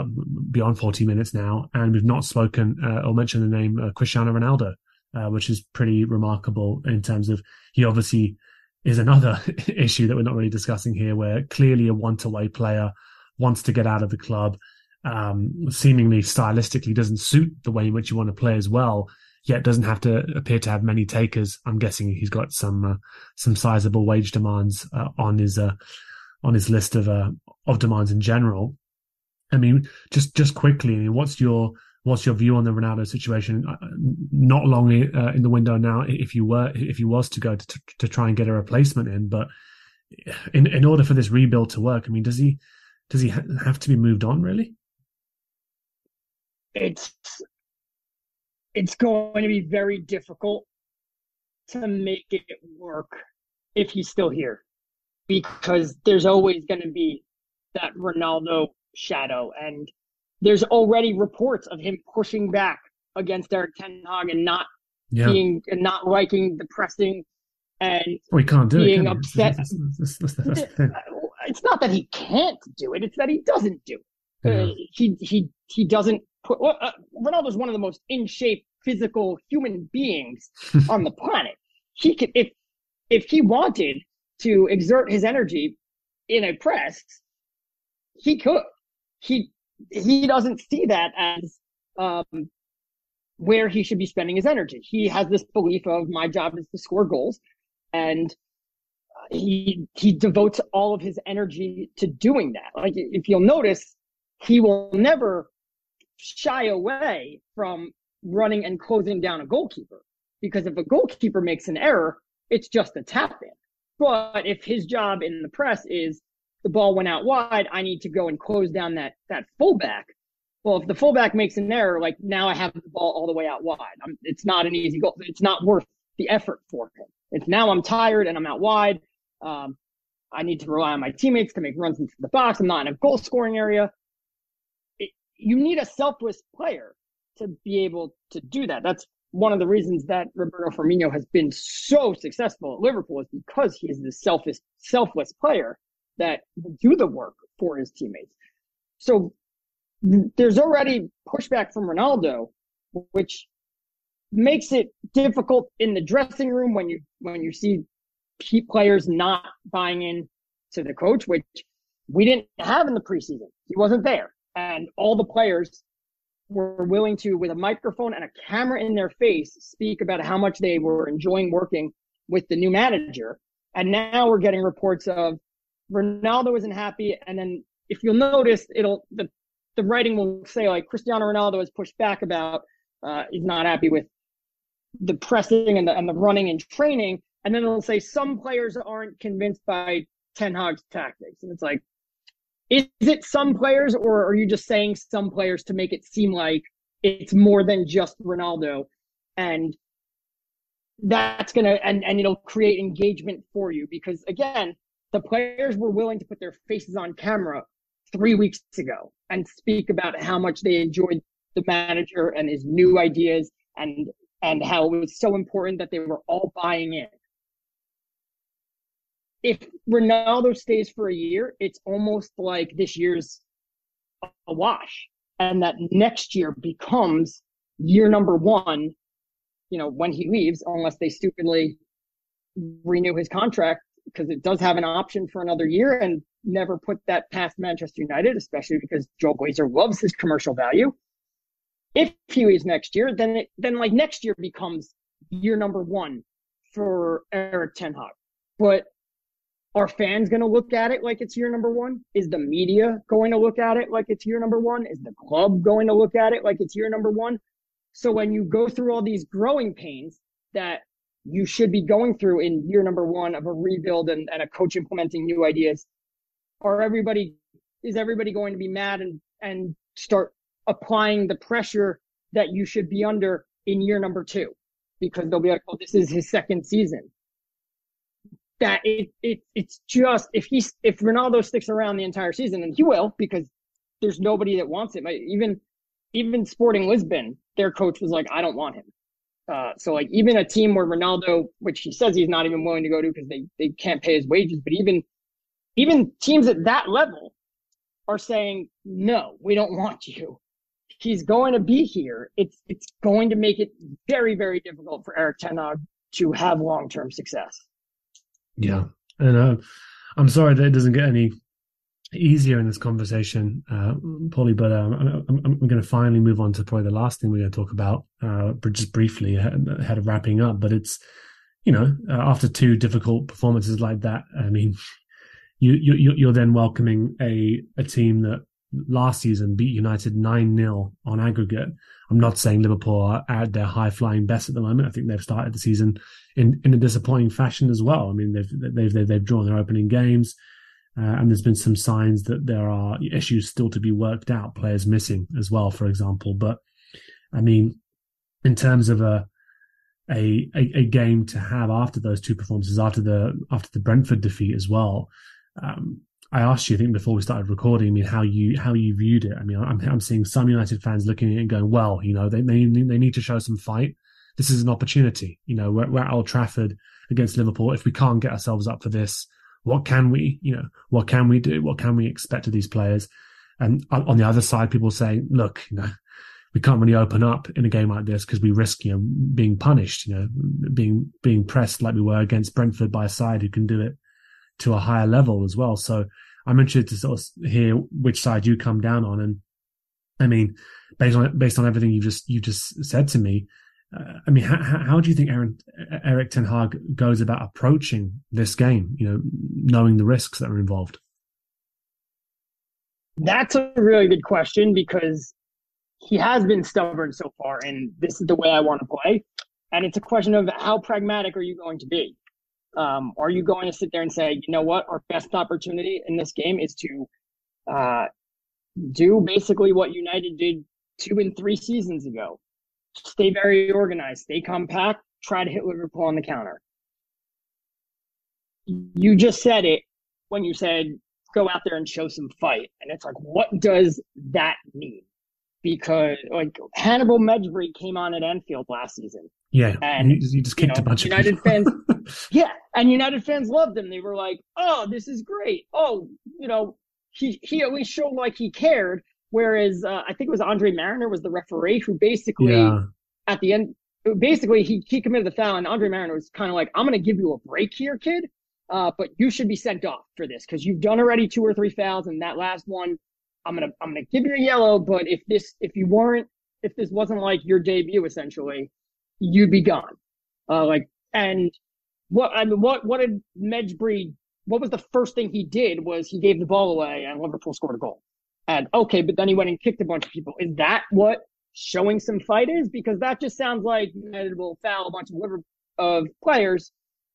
beyond 40 minutes now, and we've not spoken uh, or mentioned the name uh, Cristiano Ronaldo, uh, which is pretty remarkable in terms of he obviously is another issue that we're not really discussing here, where clearly a one-to-way player wants to get out of the club, um, seemingly stylistically doesn't suit the way in which you want to play as well, yet doesn't have to appear to have many takers. I'm guessing he's got some uh, some sizable wage demands uh, on his uh, on his list of uh, of demands in general. I mean, just just quickly, I mean, what's your what's your view on the Ronaldo situation? Uh, not long uh, in the window now. If you were if you was to go to, to try and get a replacement in, but in in order for this rebuild to work, I mean, does he does he have to be moved on? Really? It's it's going to be very difficult to make it work if he's still here because there's always going to be that Ronaldo shadow. And there's already reports of him pushing back against Erik Ten Hag and not yeah. being and not liking the pressing and well, he can't do being it, upset. That's, that's, that's, it's not that he can't do it; it's that he doesn't do it. Yeah. Uh, he he he doesn't. Well, uh, Ronaldo's one of the most in shape, physical human beings on the planet. He could if if he wanted to exert his energy in a press, he could. He he doesn't see that as um, where he should be spending his energy. He has this belief of my job is to score goals, and he he devotes all of his energy to doing that. Like if you'll notice, he will never shy away from running and closing down a goalkeeper because if a goalkeeper makes an error, it's just a tap in. But if his job in the press is the ball went out wide, I need to go and close down that that fullback. Well, if the fullback makes an error, like now I have the ball all the way out wide. I'm, it's not an easy goal. It's not worth the effort for him. It's now I'm tired and I'm out wide. Um, I need to rely on my teammates to make runs into the box. I'm not in a goal scoring area. You need a selfless player to be able to do that. That's one of the reasons that Roberto Firmino has been so successful at Liverpool is because he is the selfless player that will do the work for his teammates. So there's already pushback from Ronaldo, which makes it difficult in the dressing room when you when you see key players not buying in to the coach, which we didn't have in the preseason. He wasn't there, and all the players were willing to, with a microphone and a camera in their face, speak about how much they were enjoying working with the new manager. And now we're getting reports of Ronaldo isn't happy. And then if you'll notice, it'll, the, the writing will say like Cristiano Ronaldo has pushed back about, uh, he's not happy with the pressing and the, and the running and training. And then it'll say some players aren't convinced by Ten Hag's tactics. And it's like, is it some players, or are you just saying some players to make it seem like it's more than just Ronaldo? And that's gonna and and it'll create engagement for you because again, the players were willing to put their faces on camera three weeks ago and speak about how much they enjoyed the manager and his new ideas and and how it was so important that they were all buying in if Ronaldo stays for a year, it's almost like this year's a wash. And that next year becomes year number one, you know, when he leaves, unless they stupidly renew his contract, because it does have an option for another year and never put that past Manchester United, especially because Joel Glazer loves his commercial value. If he leaves next year, then it, then like next year becomes year number one for Erik Ten Hag. But are fans going to look at it like it's year number one? Is the media going to look at it like it's year number one? Is the club going to look at it like it's year number one? So when you go through all these growing pains that you should be going through in year number one of a rebuild and, and a coach implementing new ideas, are everybody is everybody going to be mad and and start applying the pressure that you should be under in year number two? Because they'll be like, oh, this is his second season that it, it it's just if he's if Ronaldo sticks around the entire season, and he will because there's nobody that wants him. Even even Sporting Lisbon, their coach was like, I don't want him. Uh, so like even a team where Ronaldo, which he says he's not even willing to go to because they, they can't pay his wages, but even even teams at that level are saying, no, we don't want you. He's going to be here. It's it's going to make it very, very difficult for Erik Ten to have long term success. Yeah. And uh, I'm sorry that it doesn't get any easier in this conversation, uh, Pauly, but um, I'm, I'm, going to finally move on to probably the last thing we're going to talk about, uh, just briefly ahead of wrapping up. But it's, you know, uh, after two difficult performances like that, I mean, you, you, you're then welcoming a, a team that last season beat United 9 0 on aggregate. I'm not saying Liverpool are at their high flying best at the moment. I think they've started the season in, in a disappointing fashion as well. I mean, they've, they've, they've, drawn their opening games. Uh, and there's been some signs that there are issues still to be worked out, players missing as well, for example. But I mean, in terms of a, a, a, a game to have after those two performances, after the, after the Brentford defeat as well, um, I asked you, I think, before we started recording, I mean, how you how you viewed it. I mean, I'm I'm seeing some United fans looking at it and going, well, you know, they they they need to show some fight. This is an opportunity. You know, we're, we're at Old Trafford against Liverpool. If we can't get ourselves up for this, what can we, you know, what can we do? What can we expect of these players? And on the other side, people saying, look, you know, we can't really open up in a game like this because we risk, you know, being punished, you know, being, being pressed like we were against Brentford by a side who can do it to a higher level as well. So I'm interested to sort of hear which side you come down on. And I mean, based on, based on everything you just, you just said to me, I mean, how, how do you think Aaron, Erik Ten Hag goes about approaching this game? You know, knowing the risks that are involved. That's a really good question because he has been stubborn so far, and this is the way I want to play. And it's a question of how pragmatic are you going to be? Um, are you going to sit there and say, you know what, our best opportunity in this game is to uh, do basically what United did two and three seasons ago? Stay very organized, stay compact, try to hit Liverpool on the counter. You just said it when you said go out there and show some fight. And it's like, what does that mean? Because like Hannibal Mejbri came on at Anfield last season. Yeah, and you, just kicked you know, a bunch United of fans. yeah, and United fans loved him. They were like, "Oh, this is great. Oh, you know, he he at least showed like he cared." Whereas uh, I think it was Andre Marriner was the referee who basically yeah. at the end, basically he, he committed the foul and Andre Marriner was kind of like, I'm going to give you a break here, kid. Uh, but you should be sent off for this because you've done already two or three fouls and that last one, I'm going to, I'm going to give you a yellow. But if this, if you weren't, if this wasn't like your debut, essentially, you'd be gone. Uh, like, and what, I mean, what, what did Mejbri, what was the first thing he did was he gave the ball away and Liverpool scored a goal. And okay, but then he went and kicked a bunch of people. Is that what showing some fight is? Because that just sounds like United will foul a bunch of liver of players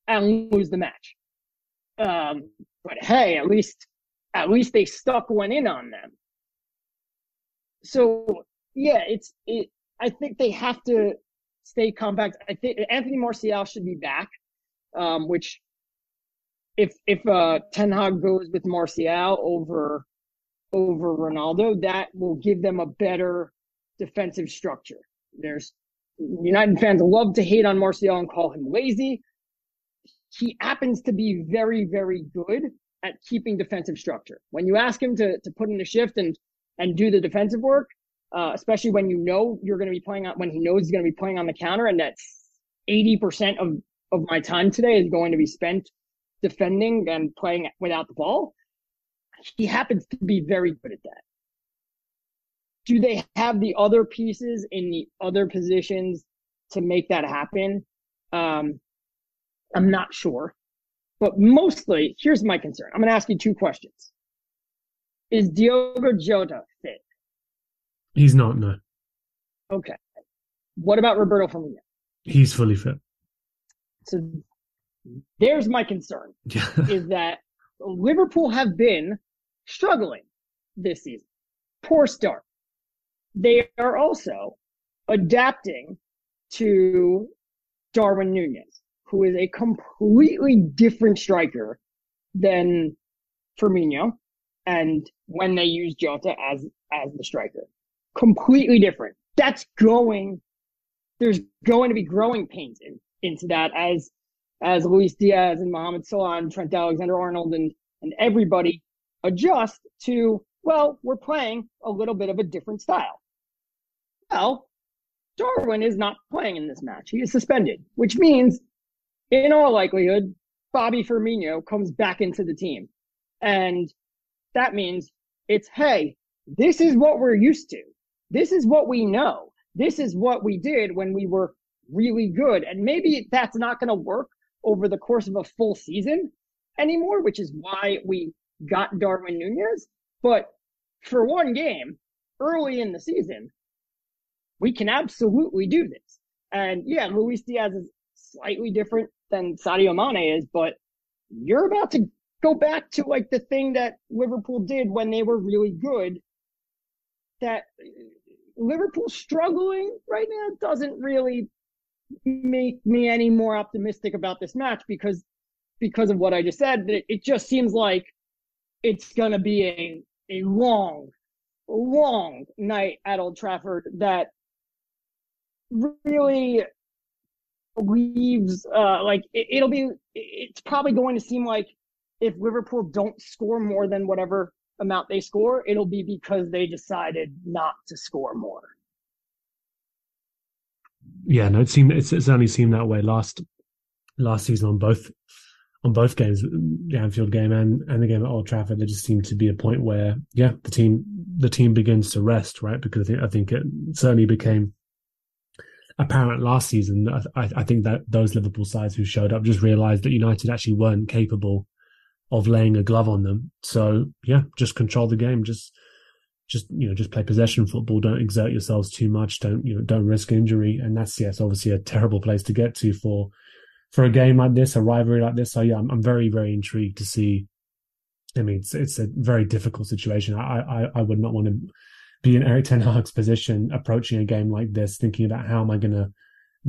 and lose the match. Um, but hey, at least at least they stuck one in on them. So yeah, it's it. I think they have to stay compact. I think Anthony Martial should be back, um, which if if uh, Ten Hag goes with Martial over over Ronaldo, that will give them a better defensive structure. There's United fans love to hate on Martial and call him lazy. He happens to be very, very good at keeping defensive structure. When you ask him to, to put in a shift and, and do the defensive work, uh, especially when you know you're going to be playing on, when he knows he's going to be playing on the counter and that's 80% of, of my time today is going to be spent defending and playing without the ball he happens to be very good at that. Do they have the other pieces in the other positions to make that happen? Um, I'm not sure. But mostly, here's my concern. I'm going to ask you two questions. Is Diogo Jota fit? He's not, no. Okay. What about Roberto Firmino? He's fully fit. So there's my concern is that Liverpool have been struggling this season. Poor start. They are also adapting to Darwin Nunez, who is a completely different striker than Firmino. and when they use Jota as as the striker. Completely different. That's going there's going to be growing pains in, into that as as Luis Diaz and Mohamed Salah and Trent Alexander Arnold and and everybody adjust to well, we're playing a little bit of a different style. Well, Darwin is not playing in this match. He is suspended, which means, in all likelihood, Bobby Firmino comes back into the team. And that means it's, hey, this is what we're used to. This is what we know. This is what we did when we were really good. And maybe that's not going to work over the course of a full season anymore, which is why we got Darwin Nunez. But for one game early in the season, we can absolutely do this. And yeah, Luis Diaz is slightly different than Sadio Mane is, but you're about to go back to like the thing that Liverpool did when they were really good. That uh, Liverpool struggling right now doesn't really make me any more optimistic about this match because because of what I just said. It, it just seems like it's going to be a a long, long night at Old Trafford that really leaves uh like it, will be it's probably going to seem like if Liverpool don't score more than whatever amount they score, it'll be because they decided not to score more. Yeah, no, it seemed it's only seemed that way last last season on both on both games, the Anfield game and, and the game at Old Trafford, there just seemed to be a point where, yeah, the team the team begins to rest, right? Because I think I think it certainly became apparent last season. I, I think that those Liverpool sides who showed up just realised that United actually weren't capable of laying a glove on them. So yeah, just control the game. Just just you know just play possession football. Don't exert yourselves too much. Don't you know don't risk injury. And that's yes, obviously a terrible place to get to for for a game like this, a rivalry like this. So yeah, I'm, I'm very, very intrigued to see. I mean, it's it's a very difficult situation. I I, I would not want to be in Erik Ten Hag's position approaching a game like this, thinking about how am I going to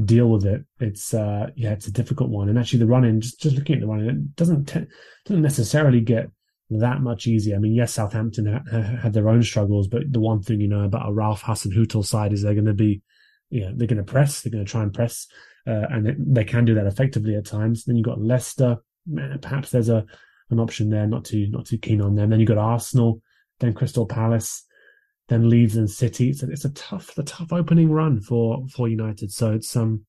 deal with it. It's uh yeah, it's a difficult one. And actually, the running, just just looking at the running, it doesn't te- doesn't necessarily get that much easier. I mean, yes, Southampton ha- ha- had their own struggles, but the one thing you know about a Ralph Hasenhüttl side is they're going to be, you know, they're going to press, they're going to try and press uh, and it, they can do that effectively at times. Then you've got Leicester. Perhaps there's a an option there. Not too not too keen on them. Then you've got Arsenal, then Crystal Palace, then Leeds and City. It's a, it's a tough a tough opening run for for United. So it's um.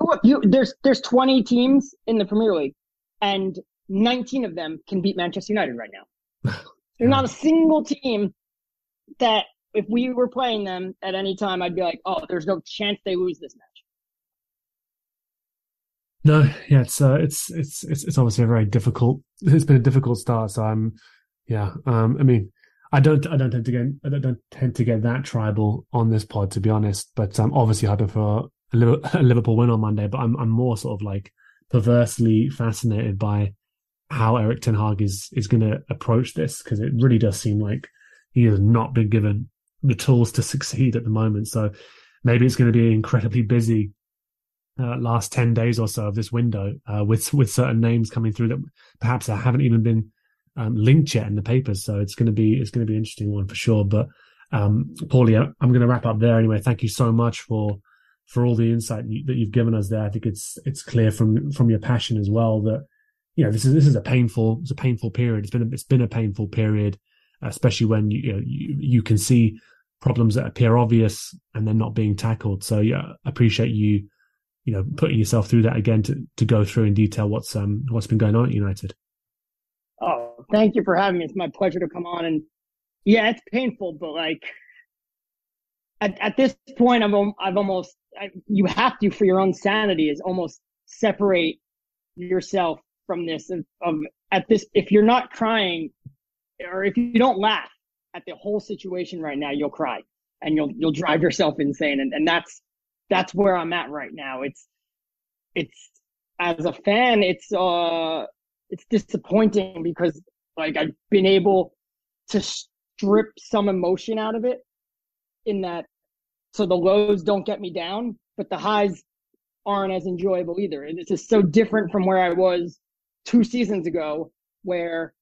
Look, you there's there's 20 teams in the Premier League, and 19 of them can beat Manchester United right now. There's not a single team that if we were playing them at any time, I'd be like, oh, there's no chance they lose this match. No, yeah, it's uh, it's it's it's it's obviously a very difficult. It's been a difficult start. So I'm, yeah. Um, I mean, I don't I don't tend to get I don't don't tend to get that tribal on this pod to be honest. But I'm obviously hoping for a Liverpool win on Monday. But I'm I'm more sort of like perversely fascinated by how Erik Ten Hag is is going to approach this because it really does seem like he has not been given the tools to succeed at the moment. So maybe it's going to be incredibly busy uh, last 10 days or so of this window uh, with with certain names coming through that perhaps I haven't even been um, linked yet in the papers. So it's going to be it's going to be an interesting one for sure. But um Pauly I'm going to wrap up there anyway. Thank you so much for for all the insight you, that you've given us there. I think it's it's clear from from your passion as well that you know this is this is a painful it's a painful period. It's been a, it's been a painful period especially when you you, know, you, you can see problems that appear obvious and they're not being tackled. So yeah I appreciate you you know, putting yourself through that again to, to go through in detail what's um what's been going on at United. Oh, thank you for having me. It's my pleasure to come on. And yeah, it's painful, but like at, at this point, I've I've almost I, you have to for your own sanity is almost separate yourself from this of, of at this if you're not crying or if you don't laugh at the whole situation right now, you'll cry and you'll you'll drive yourself insane. And and that's that's where I'm at right now. It's it's as a fan, it's uh it's disappointing because like I've been able to strip some emotion out of it in that so the lows don't get me down, but the highs aren't as enjoyable either. And This is so different from where I was two seasons ago, where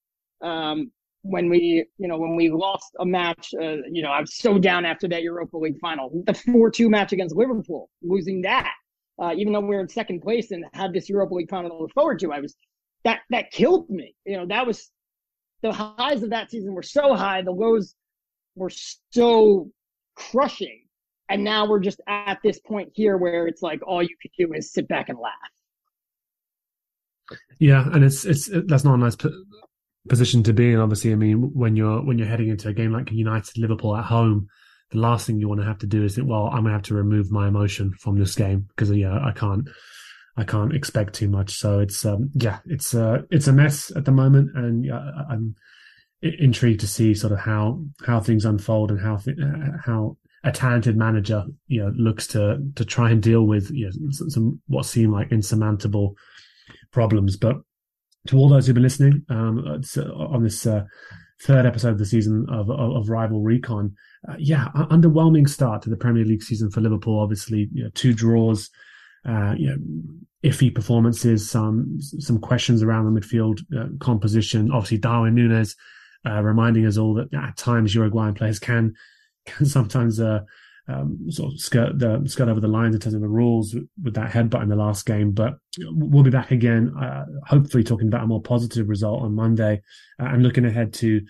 um, when we, you know, when we lost a match, uh, you know, I was so down after that Europa League final, the 4-2 match against Liverpool, losing that, uh, even though we were in second place and had this Europa League final to look forward to, I was, that, that killed me. You know, that was, the highs of that season were so high, the lows were so crushing. And now we're just at this point here where it's like all you can do is sit back and laugh. Yeah, and it's it's that's not a nice position to be in. Obviously, I mean, when you're when you're heading into a game like United Liverpool at home, the last thing you want to have to do is think, well, I'm gonna have to remove my emotion from this game because yeah, I can't. I can't expect too much, so it's um, yeah, it's uh, it's a mess at the moment, and I'm intrigued to see sort of how how things unfold and how th- how a talented manager you know looks to to try and deal with you know some, some what seem like insurmountable problems. But to all those who've been listening um, uh, on this uh, third episode of the season of, of, of Rival Recon, uh, yeah, underwhelming start to the Premier League season for Liverpool. Obviously, you know, two draws, uh, you know, iffy performances, some some questions around the midfield uh, composition. Obviously, Darwin Nunez uh, reminding us all that at times Uruguayan players can can sometimes um, sort of skirt the skirt over the lines in terms of the rules with that headbutt in the last game. But we'll be back again, uh, hopefully talking about a more positive result on Monday uh, and looking ahead to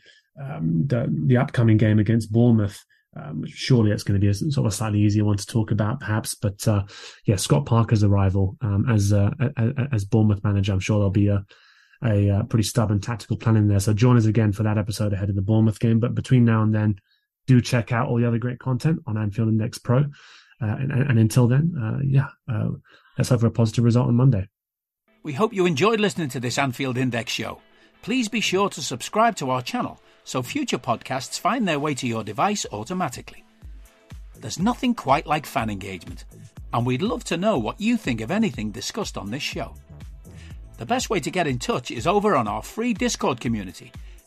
um, the the upcoming game against Bournemouth. Um, surely it's going to be a sort of a slightly easier one to talk about, perhaps. But uh, yeah, Scott Parker's arrival um, as uh, as Bournemouth manager, I'm sure there'll be a, a, a pretty stubborn tactical plan in there. So join us again for that episode ahead of the Bournemouth game. But between now and then, do check out all the other great content on Anfield Index Pro. Uh, and, and, until then, uh, yeah, uh, let's hope for a positive result on Monday. We hope you enjoyed listening to this Anfield Index show. Please be sure to subscribe to our channel so future podcasts find their way to your device automatically. There's nothing quite like fan engagement, and we'd love to know what you think of anything discussed on this show. The best way to get in touch is over on our free Discord community